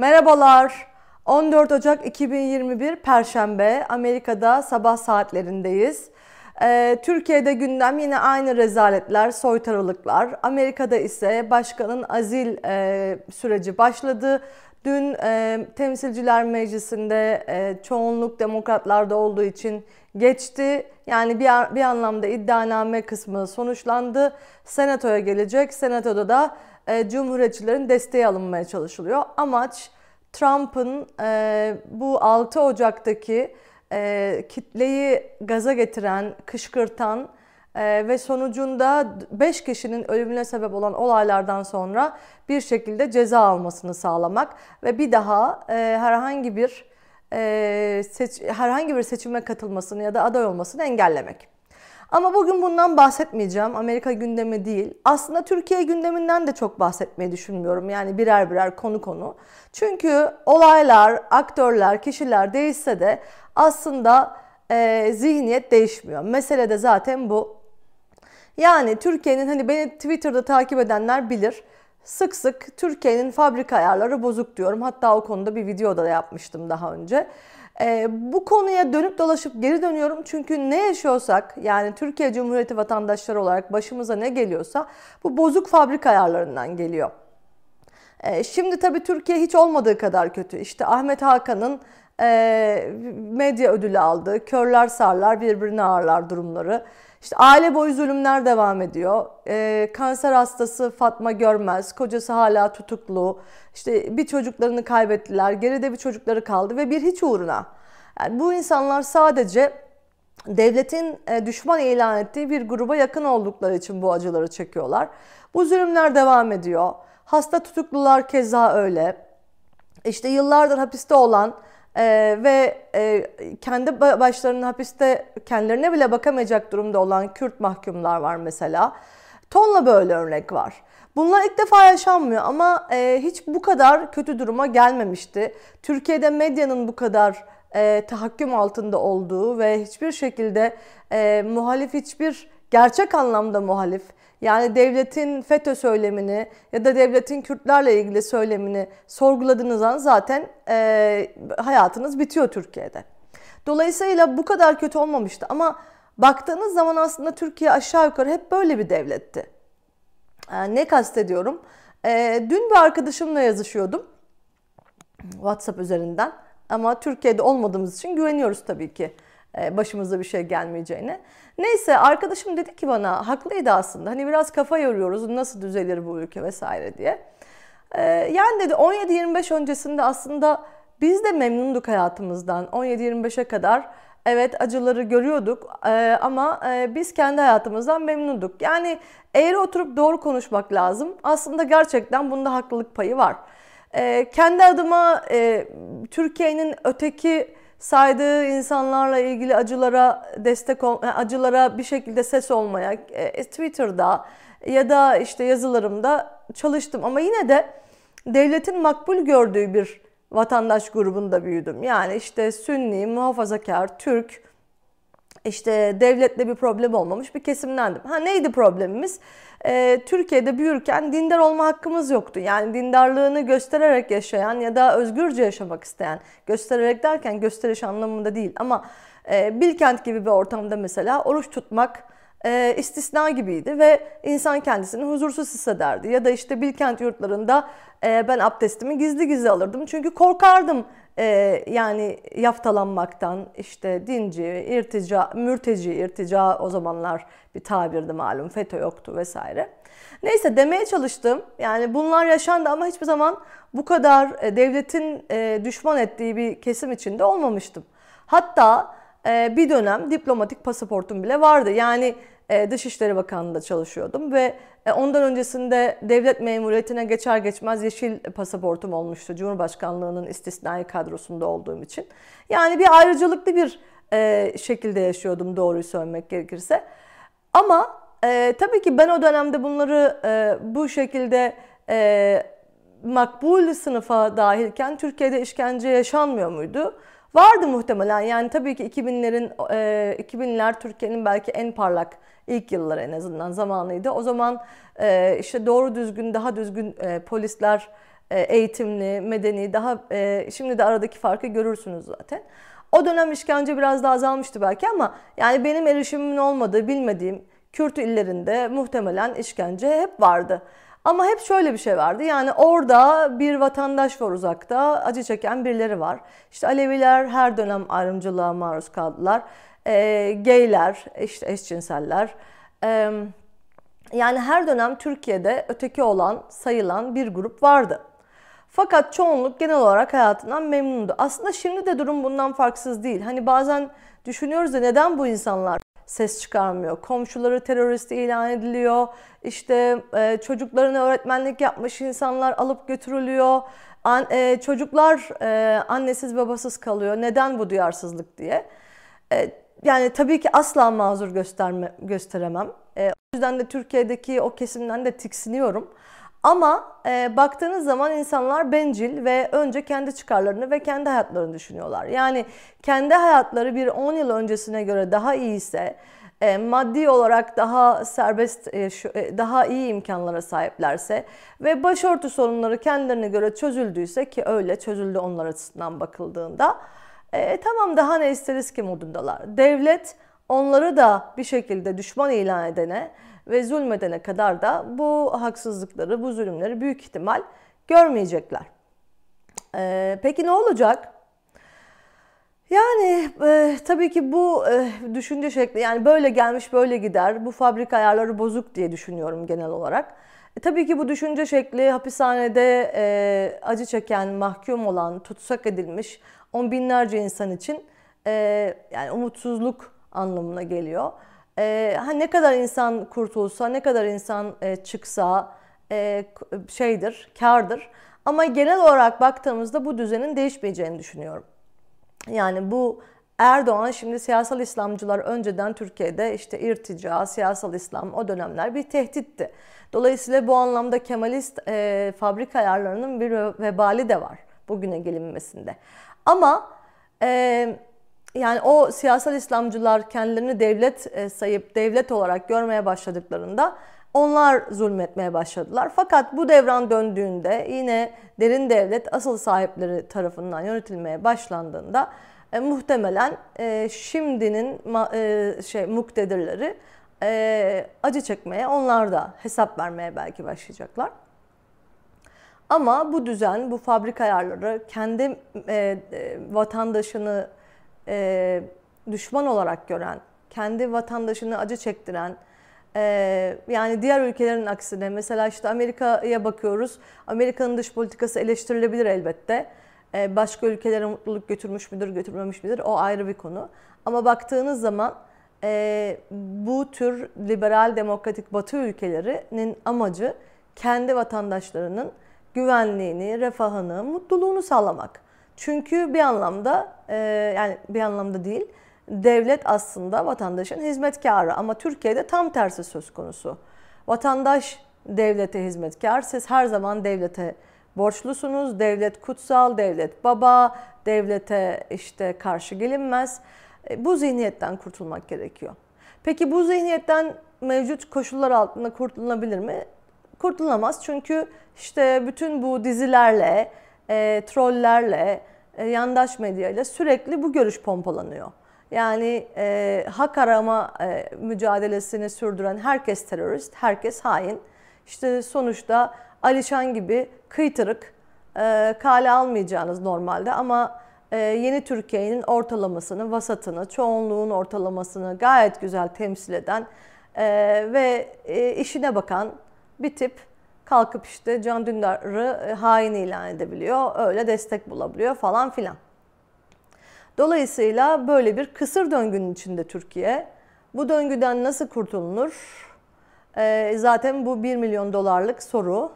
Merhabalar. 14 Ocak 2021 Perşembe Amerika'da sabah saatlerindeyiz. Ee, Türkiye'de gündem yine aynı rezaletler, soytarılıklar. Amerika'da ise başkanın azil e, süreci başladı. Dün e, Temsilciler Meclisi'nde e, çoğunluk demokratlarda olduğu için geçti. Yani bir, bir anlamda iddianame kısmı sonuçlandı. Senatoya gelecek. Senatoda da e, Cumhuriyetçilerin desteği alınmaya çalışılıyor. Amaç Trump'ın e, bu 6 Ocak'taki e, kitleyi gaza getiren, kışkırtan e, ve sonucunda 5 kişinin ölümüne sebep olan olaylardan sonra bir şekilde ceza almasını sağlamak ve bir daha e, herhangi bir e, seç, herhangi bir seçime katılmasını ya da aday olmasını engellemek. Ama bugün bundan bahsetmeyeceğim. Amerika gündemi değil. Aslında Türkiye gündeminden de çok bahsetmeyi düşünmüyorum. Yani birer birer konu konu. Çünkü olaylar, aktörler, kişiler değişse de aslında e, zihniyet değişmiyor. Mesele de zaten bu. Yani Türkiye'nin hani beni Twitter'da takip edenler bilir. Sık sık Türkiye'nin fabrika ayarları bozuk diyorum. Hatta o konuda bir videoda da yapmıştım daha önce. Ee, bu konuya dönüp dolaşıp geri dönüyorum çünkü ne yaşıyorsak yani Türkiye Cumhuriyeti vatandaşları olarak başımıza ne geliyorsa bu bozuk fabrika ayarlarından geliyor. Ee, şimdi tabii Türkiye hiç olmadığı kadar kötü. İşte Ahmet Hakan'ın e, medya ödülü aldığı, körler sarlar birbirine ağırlar durumları. İşte aile boyu zulümler devam ediyor. Ee, kanser hastası Fatma Görmez, kocası hala tutuklu. İşte bir çocuklarını kaybettiler, geride bir çocukları kaldı ve bir hiç uğruna. Yani bu insanlar sadece devletin e, düşman ilan ettiği bir gruba yakın oldukları için bu acıları çekiyorlar. Bu zulümler devam ediyor. Hasta tutuklular keza öyle. İşte yıllardır hapiste olan ee, ve e, kendi başlarının hapiste kendilerine bile bakamayacak durumda olan Kürt mahkumlar var mesela. Tonla böyle örnek var. Bunlar ilk defa yaşanmıyor ama e, hiç bu kadar kötü duruma gelmemişti. Türkiye'de medyanın bu kadar e, tahakküm altında olduğu ve hiçbir şekilde e, muhalif hiçbir gerçek anlamda muhalif yani devletin FETÖ söylemini ya da devletin Kürtlerle ilgili söylemini sorguladığınız an zaten e, hayatınız bitiyor Türkiye'de. Dolayısıyla bu kadar kötü olmamıştı ama baktığınız zaman aslında Türkiye aşağı yukarı hep böyle bir devletti. E, ne kastediyorum? E, dün bir arkadaşımla yazışıyordum WhatsApp üzerinden ama Türkiye'de olmadığımız için güveniyoruz tabii ki e, başımıza bir şey gelmeyeceğine. Neyse arkadaşım dedi ki bana haklıydı aslında. Hani biraz kafa yoruyoruz nasıl düzelir bu ülke vesaire diye. Ee, yani dedi 17-25 öncesinde aslında biz de memnunduk hayatımızdan. 17-25'e kadar evet acıları görüyorduk e, ama e, biz kendi hayatımızdan memnunduk. Yani eğri oturup doğru konuşmak lazım. Aslında gerçekten bunda haklılık payı var. E, kendi adıma e, Türkiye'nin öteki saydığı insanlarla ilgili acılara destek ol, acılara bir şekilde ses olmaya e, Twitter'da ya da işte yazılarımda çalıştım ama yine de devletin makbul gördüğü bir vatandaş grubunda büyüdüm. Yani işte Sünni, muhafazakar, Türk, işte devletle bir problem olmamış bir kesimdendim. Ha neydi problemimiz? Ee, Türkiye'de büyürken dindar olma hakkımız yoktu. Yani dindarlığını göstererek yaşayan ya da özgürce yaşamak isteyen, göstererek derken gösteriş anlamında değil ama e, Bilkent gibi bir ortamda mesela oruç tutmak e, istisna gibiydi ve insan kendisini huzursuz hissederdi. Ya da işte Bilkent yurtlarında e, ben abdestimi gizli gizli alırdım çünkü korkardım e, yani yaftalanmaktan işte dinci, irtica, mürteci, irtica o zamanlar bir tabirdi malum FETÖ yoktu vesaire. Neyse demeye çalıştım. Yani bunlar yaşandı ama hiçbir zaman bu kadar e, devletin e, düşman ettiği bir kesim içinde olmamıştım. Hatta e, bir dönem diplomatik pasaportum bile vardı. Yani Dışişleri Bakanlığı'nda çalışıyordum ve ondan öncesinde devlet memuriyetine geçer geçmez yeşil pasaportum olmuştu Cumhurbaşkanlığının istisnai kadrosunda olduğum için. Yani bir ayrıcalıklı bir e, şekilde yaşıyordum doğruyu söylemek gerekirse. Ama e, tabii ki ben o dönemde bunları e, bu şekilde e, makbul sınıfa dahilken Türkiye'de işkence yaşanmıyor muydu? Vardı muhtemelen yani tabii ki 2000'lerin e, 2000'ler Türkiye'nin belki en parlak ilk yılları en azından zamanıydı. O zaman e, işte doğru düzgün daha düzgün e, polisler e, eğitimli, medeni, daha e, şimdi de aradaki farkı görürsünüz zaten. O dönem işkence biraz daha azalmıştı belki ama yani benim erişimimin olmadığı, bilmediğim Kürt illerinde muhtemelen işkence hep vardı. Ama hep şöyle bir şey vardı. Yani orada bir vatandaş var uzakta, acı çeken birileri var. İşte Aleviler her dönem ayrımcılığa maruz kaldılar. E, gayler, işte eşcinseller. E, yani her dönem Türkiye'de öteki olan, sayılan bir grup vardı. Fakat çoğunluk genel olarak hayatından memnundu. Aslında şimdi de durum bundan farksız değil. Hani bazen düşünüyoruz da neden bu insanlar ses çıkarmıyor? Komşuları terörist ilan ediliyor. İşte e, çocuklarına öğretmenlik yapmış insanlar alıp götürülüyor. An, e, çocuklar e, annesiz babasız kalıyor. Neden bu duyarsızlık diye. E, yani tabii ki asla mazur gösterme, gösteremem. E, o yüzden de Türkiye'deki o kesimden de tiksiniyorum. Ama e, baktığınız zaman insanlar bencil ve önce kendi çıkarlarını ve kendi hayatlarını düşünüyorlar. Yani kendi hayatları bir 10 yıl öncesine göre daha iyiyse, e, maddi olarak daha serbest, e, şu, e, daha iyi imkanlara sahiplerse ve başörtü sorunları kendilerine göre çözüldüyse ki öyle çözüldü onlar açısından bakıldığında e, tamam daha ne isteriz ki modundalar. Devlet onları da bir şekilde düşman ilan edene ve zulmedene kadar da bu haksızlıkları, bu zulümleri büyük ihtimal görmeyecekler. Ee, peki ne olacak? Yani e, tabii ki bu e, düşünce şekli yani böyle gelmiş böyle gider. Bu fabrika ayarları bozuk diye düşünüyorum genel olarak. E, tabii ki bu düşünce şekli hapishanede e, acı çeken, mahkum olan, tutsak edilmiş on binlerce insan için e, yani umutsuzluk anlamına geliyor. E, ne kadar insan kurtulsa, ne kadar insan e, çıksa e, şeydir, kardır. Ama genel olarak baktığımızda bu düzenin değişmeyeceğini düşünüyorum. Yani bu Erdoğan şimdi siyasal İslamcılar önceden Türkiye'de işte irtica, siyasal İslam o dönemler bir tehditti. Dolayısıyla bu anlamda Kemalist e, fabrika ayarlarının bir vebali de var bugüne gelinmesinde. Ama e, yani o siyasal İslamcılar kendilerini devlet e, sayıp devlet olarak görmeye başladıklarında onlar zulmetmeye başladılar. Fakat bu devran döndüğünde yine derin devlet asıl sahipleri tarafından yönetilmeye başlandığında e, muhtemelen e, şimdinin e, şey muktedirleri e, acı çekmeye, onlar da hesap vermeye belki başlayacaklar. Ama bu düzen, bu fabrika ayarları kendi e, e, vatandaşını e, düşman olarak gören, kendi vatandaşını acı çektiren, e, yani diğer ülkelerin aksine mesela işte Amerika'ya bakıyoruz. Amerika'nın dış politikası eleştirilebilir elbette. E, başka ülkelere mutluluk götürmüş müdür, götürmemiş midir o ayrı bir konu. Ama baktığınız zaman e, bu tür liberal demokratik batı ülkelerinin amacı kendi vatandaşlarının güvenliğini, refahını, mutluluğunu sağlamak. Çünkü bir anlamda e, yani bir anlamda değil devlet aslında vatandaşın hizmetkarı ama Türkiye'de tam tersi söz konusu. Vatandaş devlete hizmetkar. Siz her zaman devlete borçlusunuz. Devlet kutsal, devlet baba, devlete işte karşı gelinmez. E, bu zihniyetten kurtulmak gerekiyor. Peki bu zihniyetten mevcut koşullar altında kurtulunabilir mi? Kurtulamaz çünkü işte bütün bu dizilerle, e, trollerle, e, yandaş medyayla sürekli bu görüş pompalanıyor. Yani e, hak arama e, mücadelesini sürdüren herkes terörist, herkes hain. İşte sonuçta Alişan gibi kıytırık, e, kale almayacağınız normalde ama e, yeni Türkiye'nin ortalamasını, vasatını, çoğunluğun ortalamasını gayet güzel temsil eden e, ve e, işine bakan bir tip kalkıp işte Can Dündar'ı e, hain ilan edebiliyor, öyle destek bulabiliyor falan filan. Dolayısıyla böyle bir kısır döngünün içinde Türkiye. Bu döngüden nasıl kurtulunur? E, zaten bu 1 milyon dolarlık soru.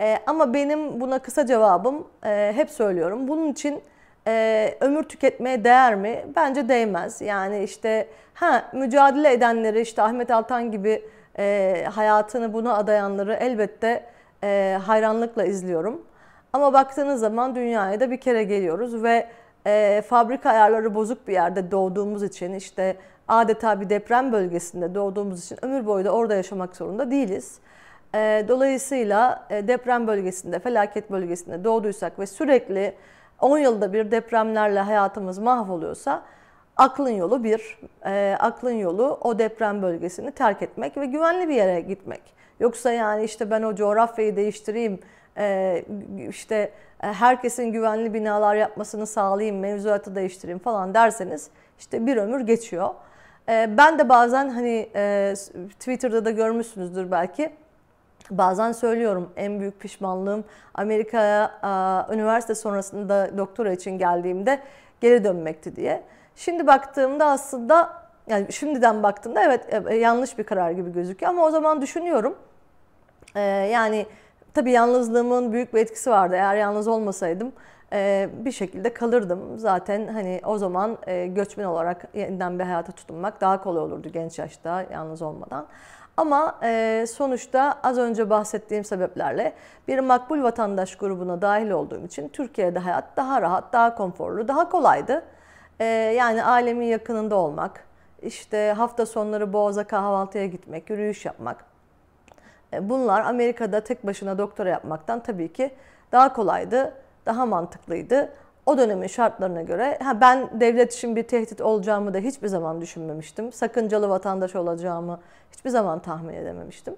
E, ama benim buna kısa cevabım e, hep söylüyorum. Bunun için e, ömür tüketmeye değer mi? Bence değmez. Yani işte ha mücadele edenleri işte Ahmet Altan gibi e, hayatını buna adayanları elbette e, hayranlıkla izliyorum. Ama baktığınız zaman dünyaya da bir kere geliyoruz ve e, fabrika ayarları bozuk bir yerde doğduğumuz için işte adeta bir deprem bölgesinde doğduğumuz için ömür boyu da orada yaşamak zorunda değiliz. E, dolayısıyla e, deprem bölgesinde, felaket bölgesinde doğduysak ve sürekli 10 yılda bir depremlerle hayatımız mahvoluyorsa aklın yolu bir, e, aklın yolu o deprem bölgesini terk etmek ve güvenli bir yere gitmek. Yoksa yani işte ben o coğrafyayı değiştireyim, e, işte e, herkesin güvenli binalar yapmasını sağlayayım, mevzuatı değiştireyim falan derseniz işte bir ömür geçiyor. E, ben de bazen hani e, Twitter'da da görmüşsünüzdür belki Bazen söylüyorum en büyük pişmanlığım Amerika'ya üniversite sonrasında doktora için geldiğimde geri dönmekti diye. Şimdi baktığımda aslında yani şimdiden baktığımda evet e, e, yanlış bir karar gibi gözüküyor ama o zaman düşünüyorum. E, yani tabii yalnızlığımın büyük bir etkisi vardı. Eğer yalnız olmasaydım bir şekilde kalırdım. Zaten hani o zaman göçmen olarak yeniden bir hayata tutunmak daha kolay olurdu genç yaşta yalnız olmadan. Ama sonuçta az önce bahsettiğim sebeplerle bir makbul vatandaş grubuna dahil olduğum için Türkiye'de hayat daha rahat, daha konforlu, daha kolaydı. E, yani ailemin yakınında olmak, işte hafta sonları Boğaz'a kahvaltıya gitmek, yürüyüş yapmak. E, bunlar Amerika'da tek başına doktora yapmaktan tabii ki daha kolaydı, daha mantıklıydı o dönemin şartlarına göre ha ben devlet için bir tehdit olacağımı da hiçbir zaman düşünmemiştim. Sakıncalı vatandaş olacağımı hiçbir zaman tahmin edememiştim.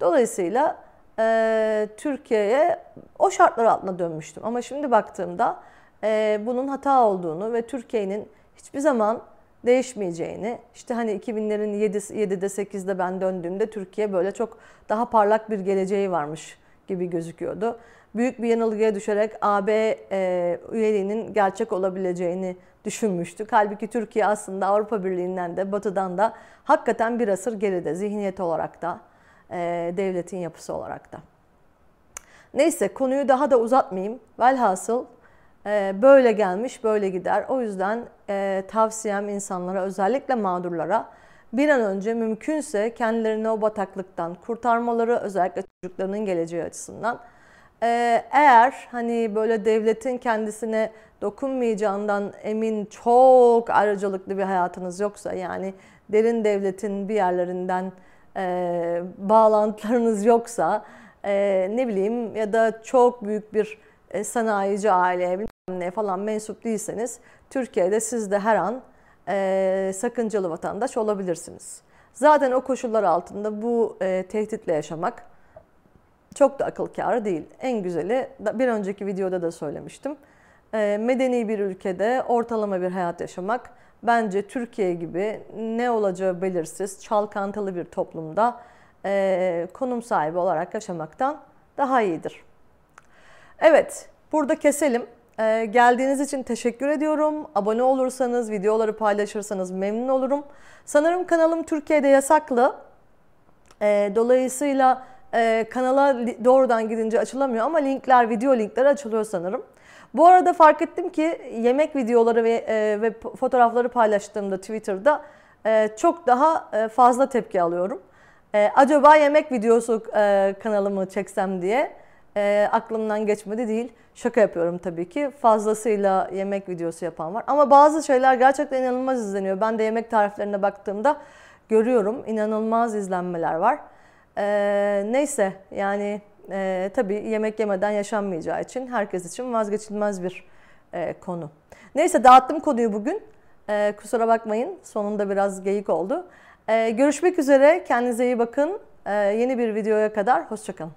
Dolayısıyla e, Türkiye'ye o şartlar altına dönmüştüm. Ama şimdi baktığımda e, bunun hata olduğunu ve Türkiye'nin hiçbir zaman değişmeyeceğini, işte hani 2000'lerin 7'de 8'de ben döndüğümde Türkiye böyle çok daha parlak bir geleceği varmış gibi gözüküyordu büyük bir yanılgıya düşerek AB e, üyeliğinin gerçek olabileceğini düşünmüştük. Halbuki Türkiye aslında Avrupa Birliği'nden de Batı'dan da hakikaten bir asır geride zihniyet olarak da e, devletin yapısı olarak da. Neyse konuyu daha da uzatmayayım. Velhasıl böyle gelmiş böyle gider. O yüzden e, tavsiyem insanlara özellikle mağdurlara bir an önce mümkünse kendilerini o bataklıktan kurtarmaları özellikle çocuklarının geleceği açısından ee, eğer hani böyle devletin kendisine dokunmayacağından emin çok ayrıcalıklı bir hayatınız yoksa yani derin devletin bir yerlerinden e, bağlantılarınız yoksa e, ne bileyim ya da çok büyük bir e, sanayici bilmem ne falan mensup değilseniz Türkiye'de siz de her an e, sakıncalı vatandaş olabilirsiniz. Zaten o koşullar altında bu e, tehditle yaşamak çok da akıl kârı değil. En güzeli bir önceki videoda da söylemiştim. Ee, medeni bir ülkede ortalama bir hayat yaşamak bence Türkiye gibi ne olacağı belirsiz, çalkantılı bir toplumda e, konum sahibi olarak yaşamaktan daha iyidir. Evet, burada keselim. Ee, geldiğiniz için teşekkür ediyorum. Abone olursanız, videoları paylaşırsanız memnun olurum. Sanırım kanalım Türkiye'de yasaklı. Ee, dolayısıyla e, kanala doğrudan gidince açılamıyor ama linkler, video linkleri açılıyor sanırım. Bu arada fark ettim ki yemek videoları ve, e, ve fotoğrafları paylaştığımda Twitter'da e, çok daha e, fazla tepki alıyorum. E, acaba yemek videosu e, kanalımı çeksem diye e, aklımdan geçmedi değil. Şaka yapıyorum tabii ki. Fazlasıyla yemek videosu yapan var. Ama bazı şeyler gerçekten inanılmaz izleniyor. Ben de yemek tariflerine baktığımda görüyorum. inanılmaz izlenmeler var. Ee, neyse yani e, tabii yemek yemeden yaşanmayacağı için herkes için vazgeçilmez bir e, konu. Neyse dağıttım konuyu bugün. E, kusura bakmayın sonunda biraz geyik oldu. E, görüşmek üzere kendinize iyi bakın. E, yeni bir videoya kadar hoşçakalın.